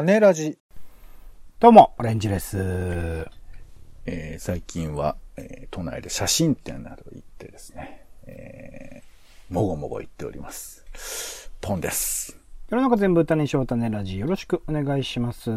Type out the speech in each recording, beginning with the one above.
種ラジ。どうも、オレンジです。えー、最近は、えー、都内で写真展など行ってですね、えー、もごもご行っております。ポンです。世の中全部歌にしよう種ラジよろしくお願いします。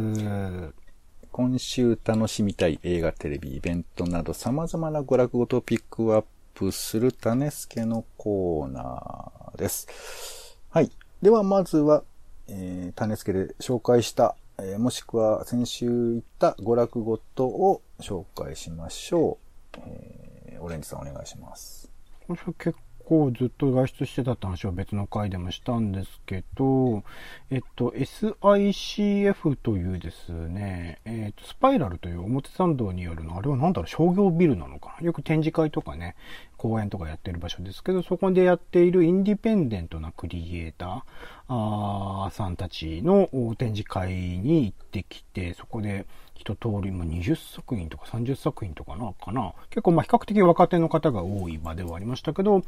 今週楽しみたい映画、テレビ、イベントなど様々な娯楽ごとをピックアップする種助のコーナーです。はい。ではまずは、えー、種付けで紹介した、えー、もしくは先週言った娯楽ごとを紹介しましょう。えー、オレンジさんお願いします。今週結構ずっと外出してたって話は別の回でもしたんですけど、えっと、SICF というですね、えっと、スパイラルという表参道によるの、あれはなんだろう、商業ビルなのかな？よく展示会とかね、公演とかやってる場所ですけど、そこでやっているインディペンデントなクリエイター、さんたちの展示会に行ってきて、そこで一通りも20作品とか30作品とかな、かな。結構まあ比較的若手の方が多い場ではありましたけど、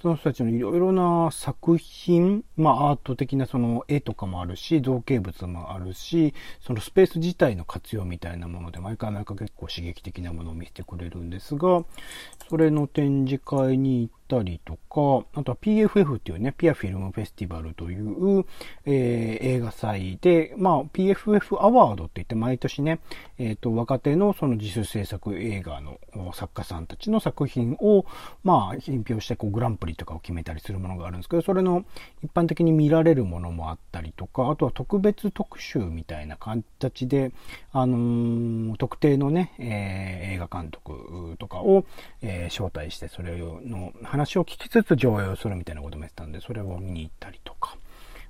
その人たちのいろいろな作品、まあアート的なその絵とかもあるし、造形物もあるし、そのスペース自体の活用みたいなもので毎回毎回結構刺激的なものを見せてくれるんですが、それの展示会に行たりとか、あとは PFF っていうね、ピアフィルムフェスティバルという、えー、映画祭で、まあ PFF アワードって言って毎年ね、えっ、ー、と、若手のその自主制作映画の作家さんたちの作品を、まあ、品評してこうグランプリとかを決めたりするものがあるんですけど、それの一般的に見られるものもあったりとか、あとは特別特集みたいな形で、あのー、特定のね、えー、映画監督とかを、えー、招待して、それの話話を聞きつつ上映をするみたいなこともやってたんで、それを見に行ったりとか。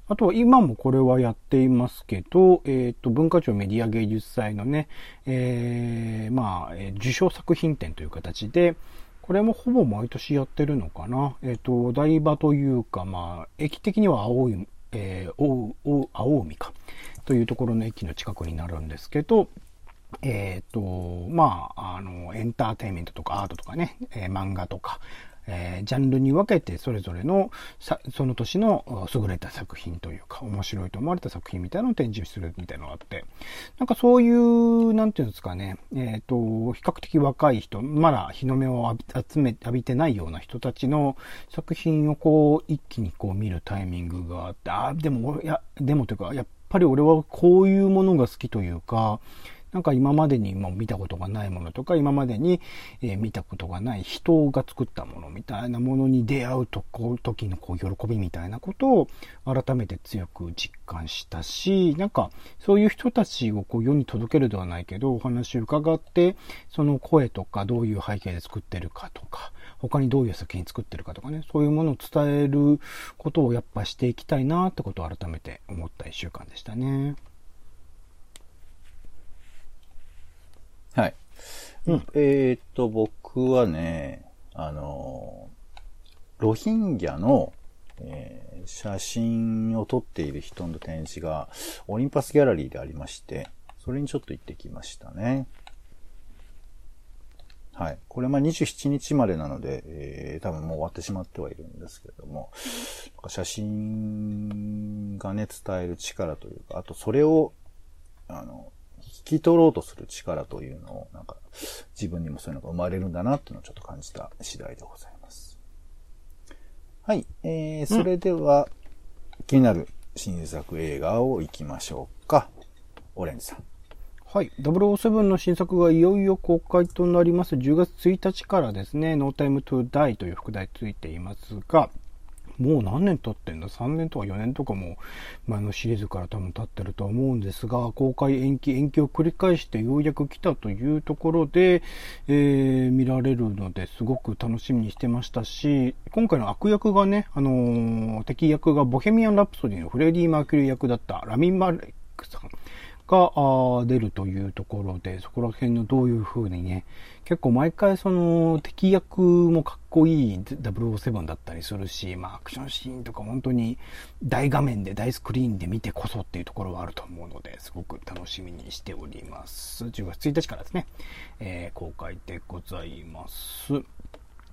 あとは今もこれはやっていますけど、えっ、ー、と、文化庁メディア芸術祭のね、えー、まあ、受賞作品展という形で、これもほぼ毎年やってるのかな。えっ、ー、と、台場というか、まあ、駅的には青い、えー、青海か。というところの駅の近くになるんですけど、えっ、ー、と、まあ、あの、エンターテインメントとかアートとかね、えー、漫画とか、えー、ジャンルに分けてそれぞれのさその年の優れた作品というか、面白いと思われた作品みたいなのを展示するみたいなのがあって、なんかそういう、なんていうんですかね、えっ、ー、と、比較的若い人、まだ日の目を集め、浴びてないような人たちの作品をこう、一気にこう見るタイミングがあって、あ、でも、いや、でもというか、やっぱり俺はこういうものが好きというか、なんか今までにも見たことがないものとか、今までに、え見たことがない人が作ったものみたいなものに出会うとこ時のこう喜びみたいなことを改めて強く実感したし、なんかそういう人たちをこう世に届けるではないけど、お話を伺って、その声とかどういう背景で作ってるかとか、他にどういう作品作ってるかとかね、そういうものを伝えることをやっぱしていきたいなってことを改めて思った一週間でしたね。はい。うん、えー、っと、僕はね、あの、ロヒンギャの、えー、写真を撮っている人の展示がオリンパスギャラリーでありまして、それにちょっと行ってきましたね。はい。これまあ27日までなので、えー、多分もう終わってしまってはいるんですけれども、写真がね、伝える力というか、あとそれを、あの、引き取ろうとする力というのを、なんか、自分にもそういうのが生まれるんだなっていうのをちょっと感じた次第でございます。はい。えー、それでは、うん、気になる新作映画を行きましょうか。オレンジさん。はい。007の新作がいよいよ公開となります。10月1日からですね、No Time to Die という副題ついていますが、もう何年経ってんだ ?3 年とか4年とかも前のシリーズから多分経ってると思うんですが、公開延期延期を繰り返してようやく来たというところで、えー、見られるのですごく楽しみにしてましたし、今回の悪役がね、あのー、敵役がボヘミアン・ラプソディのフレディ・マーキュリー役だったラミン・マレックさんが出るというところで、そこら辺のどういう風にね、結構毎回その敵役もかっこいい007だったりするし、まあアクションシーンとか本当に大画面で大スクリーンで見てこそっていうところはあると思うので、すごく楽しみにしております。10月1日からですね、えー、公開でございます。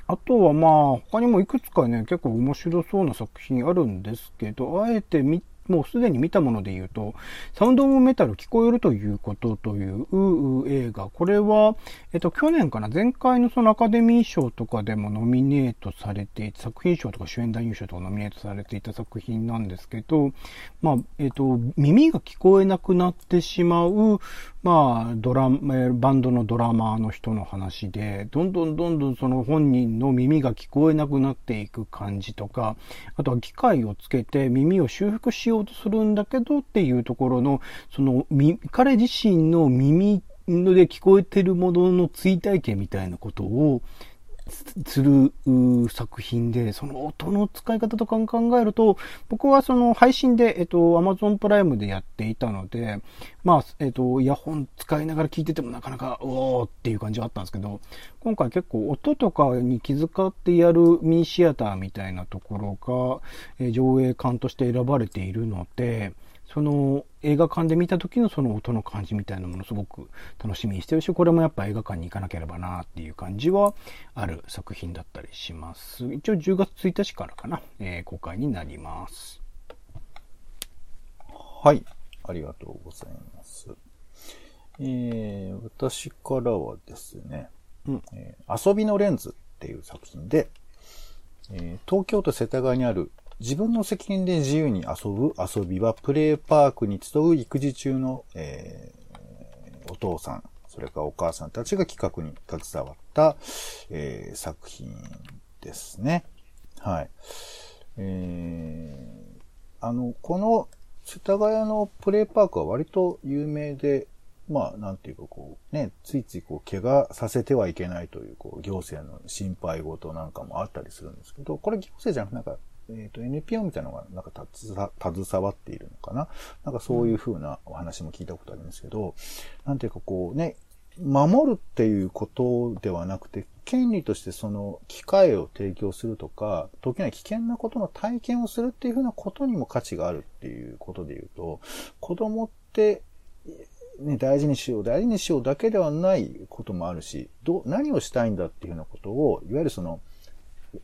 あとはまあ他にもいくつかね、結構面白そうな作品あるんですけど、あえて見てもうすでに見たもので言うと、サウンドオブメタル聞こえるということという映画。これは、えっと、去年かな、前回のそのアカデミー賞とかでもノミネートされて、作品賞とか主演男優賞とかノミネートされていた作品なんですけど、まあ、えっと、耳が聞こえなくなってしまう、まあ、ドラ、バンドのドラマーの人の話で、どんどんどんどんその本人の耳が聞こえなくなっていく感じとか、あとは機械をつけて耳を修復しようとするんだけどっていうところの、その、彼自身の耳ので聞こえてるものの追体験みたいなことを、する作品で、その音の使い方とか考えると、僕はその配信で、えっと、Amazon プライムでやっていたので、まあ、えっと、イヤホン使いながら聞いててもなかなか、うおーっていう感じはあったんですけど、今回結構音とかに気遣ってやるミニシアターみたいなところが、え上映館として選ばれているので、その映画館で見た時のその音の感じみたいなものすごく楽しみにしてるし、これもやっぱ映画館に行かなければなっていう感じはある作品だったりします。一応10月1日からかな、えー、公開になります。はい。ありがとうございます。えー、私からはですね、うんえー、遊びのレンズっていう作品で、えー、東京都世田谷にある自分の責任で自由に遊ぶ遊びは、プレイパークに集う育児中の、えー、お父さん、それからお母さんたちが企画に携わった、えー、作品ですね。はい。えー、あの、この世田谷のプレイパークは割と有名で、まあ、なんていうかこう、ね、ついついこう、怪我させてはいけないという、こう、行政の心配事なんかもあったりするんですけど、これ行政じゃなくなんか、えっ、ー、と、NPO みたいなのがなんか携わっているのかな？なんかそういう風なお話も聞いたことありますけど、なんていうかこうね、守るっていうことではなくて、権利としてその機会を提供するとか、時には危険なことの体験をするっていうふうなことにも価値があるっていうことで言うと、子供って、ね、大事にしよう、大事にしようだけではないこともあるし、ど、何をしたいんだっていうふうなことを、いわゆるその、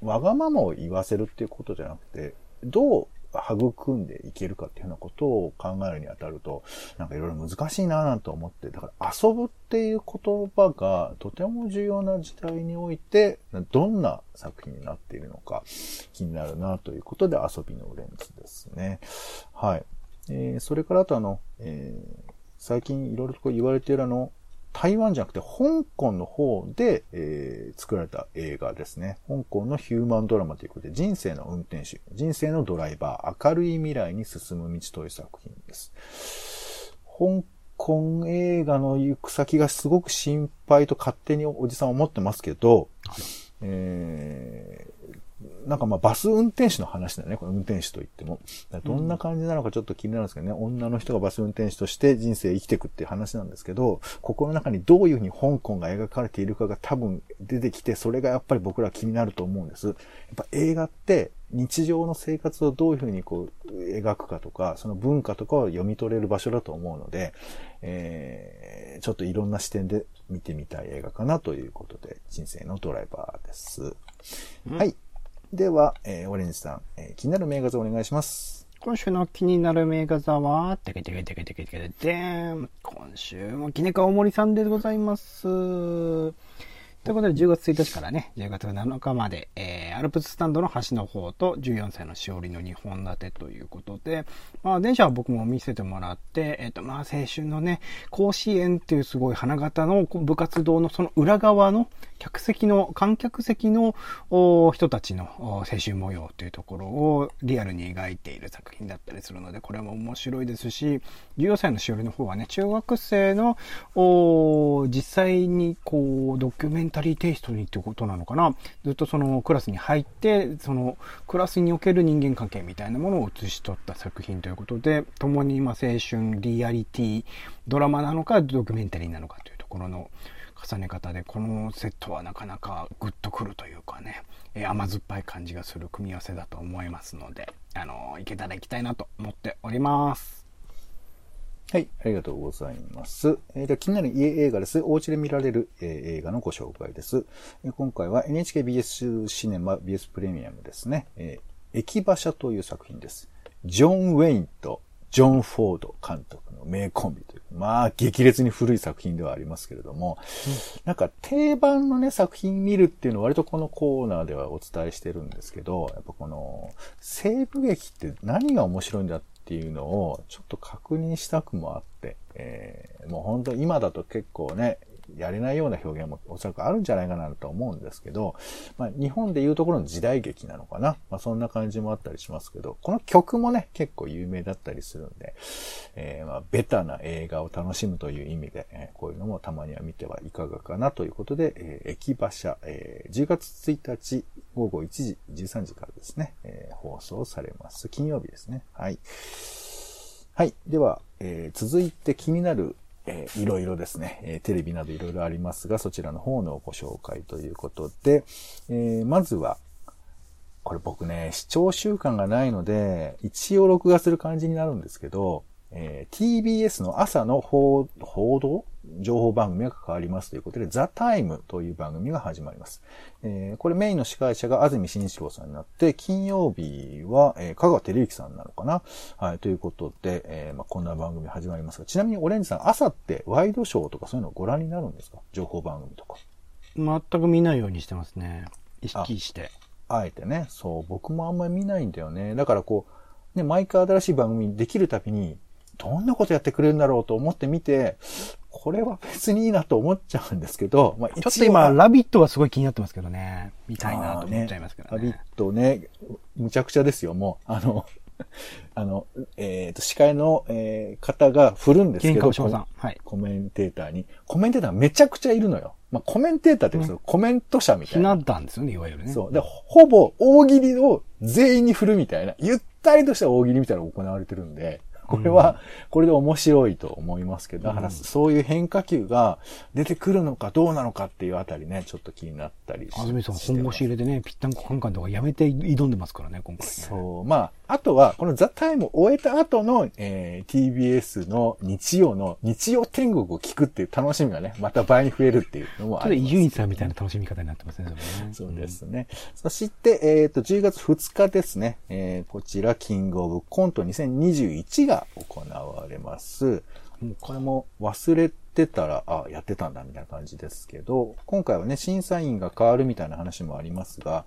わがままを言わせるっていうことじゃなくて、どう育んでいけるかっていうようなことを考えるにあたると、なんかいろいろ難しいなぁなんて思って、だから遊ぶっていう言葉がとても重要な時代において、どんな作品になっているのか気になるなということで遊びのレンズですね。はい。えー、それからあとあの、えー、最近いろいろと言われているあの、台湾じゃなくて香港の方で、えー、作られた映画ですね。香港のヒューマンドラマということで、人生の運転手、人生のドライバー、明るい未来に進む道という作品です。香港映画の行く先がすごく心配と勝手におじさん思ってますけど、えなんかまあバス運転手の話だよね、この運転手といっても。どんな感じなのかちょっと気になるんですけどね、うん、女の人がバス運転手として人生生きていくっていう話なんですけど、ここの中にどういうふうに香港が描かれているかが多分出てきて、それがやっぱり僕ら気になると思うんです。やっぱ映画って日常の生活をどういうふうにこう描くかとか、その文化とかを読み取れる場所だと思うので、えー、ちょっといろんな視点で見てみたい映画かなということで、人生のドライバーです。うん、はい。では、えー、オレンジさん、えー、気になる名画像お願いします。今週の気になる名画座は、てけてけてけてけてけてでーん。今週もきねかおもりさんでございます。ということで、10月1日からね、10月7日まで、えー、アルプススタンドの端の方と14歳のしおりの2本立てということで、まあ、電車は僕も見せてもらって、えっ、ー、と、まあ、青春のね、甲子園っていうすごい花形の部活動のその裏側の客席の、観客席の人たちの青春模様というところをリアルに描いている作品だったりするので、これも面白いですし、14歳のしおりの方はね、中学生の、実際にこう、ドキュメンタリーテイストにってことなのかなずっとそのクラスに入って、そのクラスにおける人間関係みたいなものを写し取った作品ということで、共に今青春、リアリティ、ドラマなのかドキュメンタリーなのかというところの重ね方で、このセットはなかなかグッとくるというかね、え甘酸っぱい感じがする組み合わせだと思いますので、あの、いけたら行きたいなと思っております。はい、ありがとうございます。えー、で気になる家映画です。お家で見られる、えー、映画のご紹介です。えー、今回は NHKBS シネマ BS プレミアムですね。えー、駅馬車という作品です。ジョン・ウェインとジョン・フォード監督の名コンビという、まあ、激烈に古い作品ではありますけれども、うん、なんか定番のね、作品見るっていうのは割とこのコーナーではお伝えしてるんですけど、やっぱこの、西部劇って何が面白いんだっていうのをちょっと確認したくもあって、えー、もう本当今だと結構ね、やれないような表現もおそらくあるんじゃないかなと思うんですけど、まあ、日本でいうところの時代劇なのかな。まあ、そんな感じもあったりしますけど、この曲もね、結構有名だったりするんで、えー、まあ、ベタな映画を楽しむという意味で、えー、こういうのもたまには見てはいかがかなということで、えー、駅馬車、えー、10月1日午後1時、13時からですね、えー、放送されます。金曜日ですね。はい。はい。では、えー、続いて気になるえー、いろいろですね、えー、テレビなどいろいろありますが、そちらの方のご紹介ということで、えー、まずは、これ僕ね、視聴習慣がないので、一応録画する感じになるんですけど、えー、TBS の朝の報道情報番組が関わりますということで、ザ・タイムという番組が始まります。えー、これメインの司会者が安住紳一郎さんになって、金曜日は、えー、香川照之さんなのかな？はい、ということで、えー、まあ、こんな番組始まりますが、ちなみにオレンジさん、朝ってワイドショーとかそういうのをご覧になるんですか？情報番組とか。全く見ないようにしてますね。意識して。あえてね、そう、僕もあんまり見ないんだよね。だからこう、ね、毎回新しい番組できるたびに、どんなことやってくれるんだろうと思って見て、これは別にいいなと思っちゃうんですけど、まあ、ちょっと今、ラビットはすごい気になってますけどね。見たいなと思っちゃいますけどね。ラビットね、むちゃくちゃですよ、もう。あの、あの、えっ、ー、と、司会の、えー、方が振るんですけど、はい、コメンテーターに。コメンテーターめちゃくちゃいるのよ。まあ、コメンテーターって言うんですコメント者みたいな。ひな壇ですよね、いわゆるね。そう。で、ほぼ大喜利を全員に振るみたいな、ゆったりとした大喜利みたいなのが行われてるんで、これは、これで面白いと思いますけど、だからそういう変化球が出てくるのかどうなのかっていうあたりね、ちょっと気になったり安住さん、本腰入れでね、ぴったんこカンカンとかやめて挑んでますからね、今回、ね。そう。まあ、あとは、このザ・タイムを終えた後の、えー、TBS の日曜の日曜天国を聞くっていう楽しみがね、また倍に増えるっていうのもあります、ね。伊集院さんみたいな楽しみ方になってますね、そそうですね。うん、そして、えっ、ー、と、10月2日ですね、えー、こちら、キングオブコント2021が行われます。これも忘れてたら、あ、やってたんだみたいな感じですけど、今回はね、審査員が変わるみたいな話もありますが、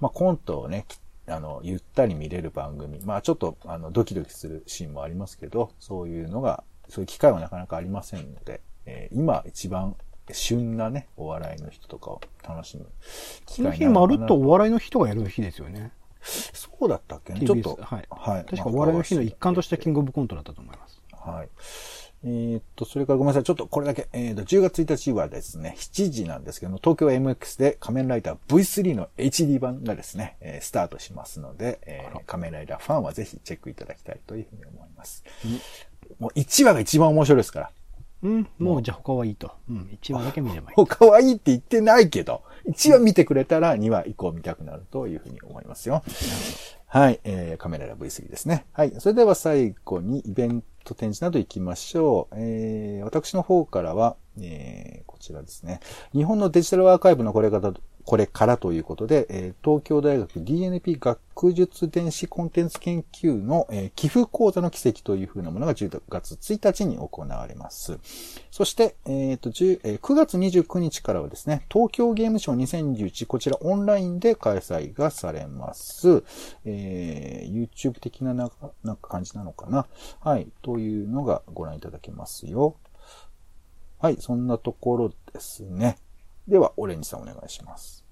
まあ、コントをね、あの、ゆったり見れる番組。まあちょっと、あの、ドキドキするシーンもありますけど、そういうのが、そういう機会はなかなかありませんので、えー、今一番旬なね、お笑いの人とかを楽しむ機会この日まるっとお笑いの人がやる日ですよね。そうだったっけ？ねちょっと。はい。はい。確かお笑いの日の一環としてキングオブコントだったと思います。はい。えー、っと、それからごめんなさい。ちょっとこれだけ、えー、っと、10月1日はですね、7時なんですけども、東京 MX で仮面ライダー V3 の HD 版がですね、えー、スタートしますので、えー、仮面ライダーファンはぜひチェックいただきたいというふうに思います。もう1話が一番面白いですから。うん、もうじゃあ他はいいと。うん、1話だけ見ればいい。他はいいって言ってないけど、1話見てくれたら2話以降見たくなるというふうに思いますよ。はい、えー、カメララ V3 ですね。はい、それでは最後にイベント展示など行きましょう。えー、私の方からは、えー、こちらですね。日本のデジタルアーカイブのこれ方これからということで、え、東京大学 DNP 学術電子コンテンツ研究の、え、寄付講座の奇跡というふうなものが10月1日に行われます。そして、えーと、9月29日からはですね、東京ゲームショー2021、こちらオンラインで開催がされます。えー、YouTube 的なななんか感じなのかな？はい、というのがご覧いただけますよ。はい、そんなところですね。では、オレンジさんお願いします。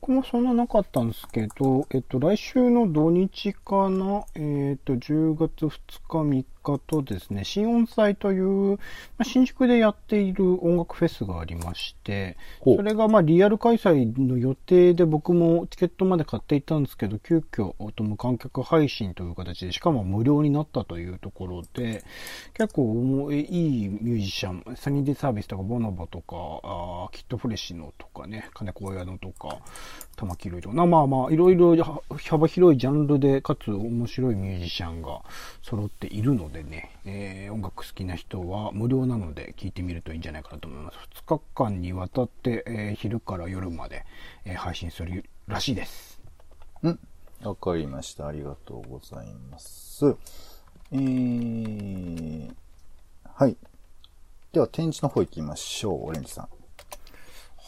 僕もそんななかったんですけど、えっと、来週の土日かな、えっと、10月2日、3日とですね、新音祭という、まあ、新宿でやっている音楽フェスがありまして、それがまあリアル開催の予定で僕もチケットまで買っていたんですけど、急遽無観客配信という形で、しかも無料になったというところで、結構いいミュージシャン、サニーデイサービスとかボノボとか、あキットフレッシュのとかね、金子屋のとか、玉木類とか、まあまあ、いろいろ幅広いジャンルで、かつ面白いミュージシャンが揃っているのででね、えー、音楽好きな人は無料なので聴いてみるといいんじゃないかなと思います。2日間にわたって、えー、昼から夜まで、えー、配信するらしいです。うん。わかりました。ありがとうございます。えー、はい。では、展示の方行きましょう。オレンジさん。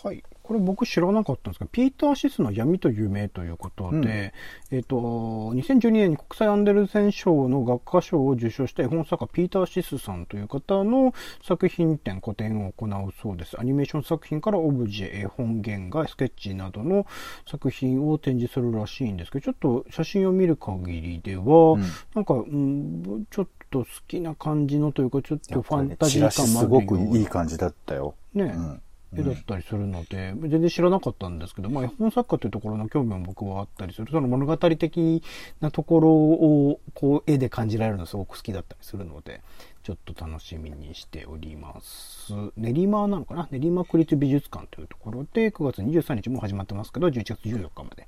はい。これ僕知らなかったんですけど、ピーター・シスの闇と夢ということで、えっ、と、2012年に国際アンデルセン賞の学科賞を受賞した絵本作家ピーター・シスさんという方の作品展、個展を行うそうです。アニメーション作品からオブジェ、絵本、原画、スケッチなどの作品を展示するらしいんですけど、ちょっと写真を見る限りでは、うんなんか、うん、ちょっと好きな感じのというか、ちょっとファンねタジー感もあすごくいい感じだったよ。ね、うん。絵だったりするので、全然知らなかったんですけど、まあ、絵本作家というところの興味も僕はあったりする。その物語的なところを、こう、絵で感じられるのすごく好きだったりするので、ちょっと楽しみにしております。練馬なのかな？練馬区立美術館というところで、9月23日も始まってますけど、11月14日まで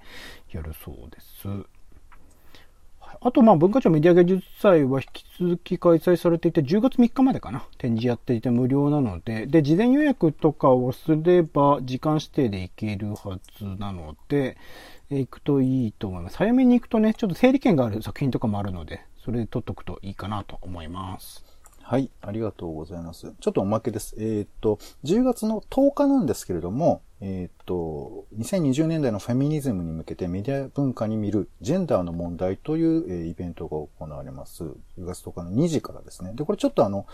やるそうです。あと、ま、文化庁メディア芸術祭は引き続き開催されていて、10月3日までかな、展示やっていて無料なので、で、事前予約とかをすれば、時間指定で行けるはずなので、え行くといいと思います。早めに行くとね、ちょっと整理券がある作品とかもあるので、それで取っとくといいかなと思います。はい、ありがとうございます。ちょっとおまけです。えーっと、10月の10日なんですけれども、えーっと、2020年代のフェミニズムに向けてメディア文化に見るジェンダーの問題という、えーイベントが行われます。10月10日の2時からですね。で、これちょっとあの、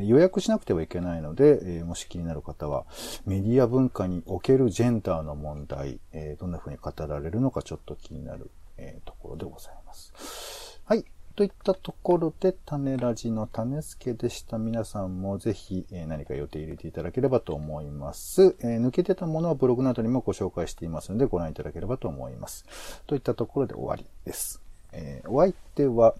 予約しなくてはいけないので、えーもし気になる方は、メディア文化におけるジェンダーの問題、えどんな風に語られるのかちょっと気になる、えところでございます。はい。といったところで、種ラジの種助でした。皆さんもぜひ、えー何か予定入れていただければと思います。えー抜けてたものはブログなどにもご紹介していますので、ご覧いただければと思います。といったところで終わりです。えーお相手は、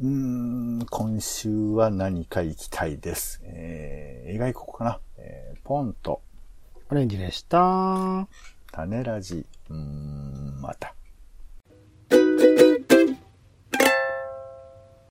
うーん、今週は何か行きたいです。えー映画行こうかな。えーポンと、オレンジでした。種ラジ、うーん、また。